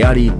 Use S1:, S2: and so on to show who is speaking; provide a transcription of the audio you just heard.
S1: Balearic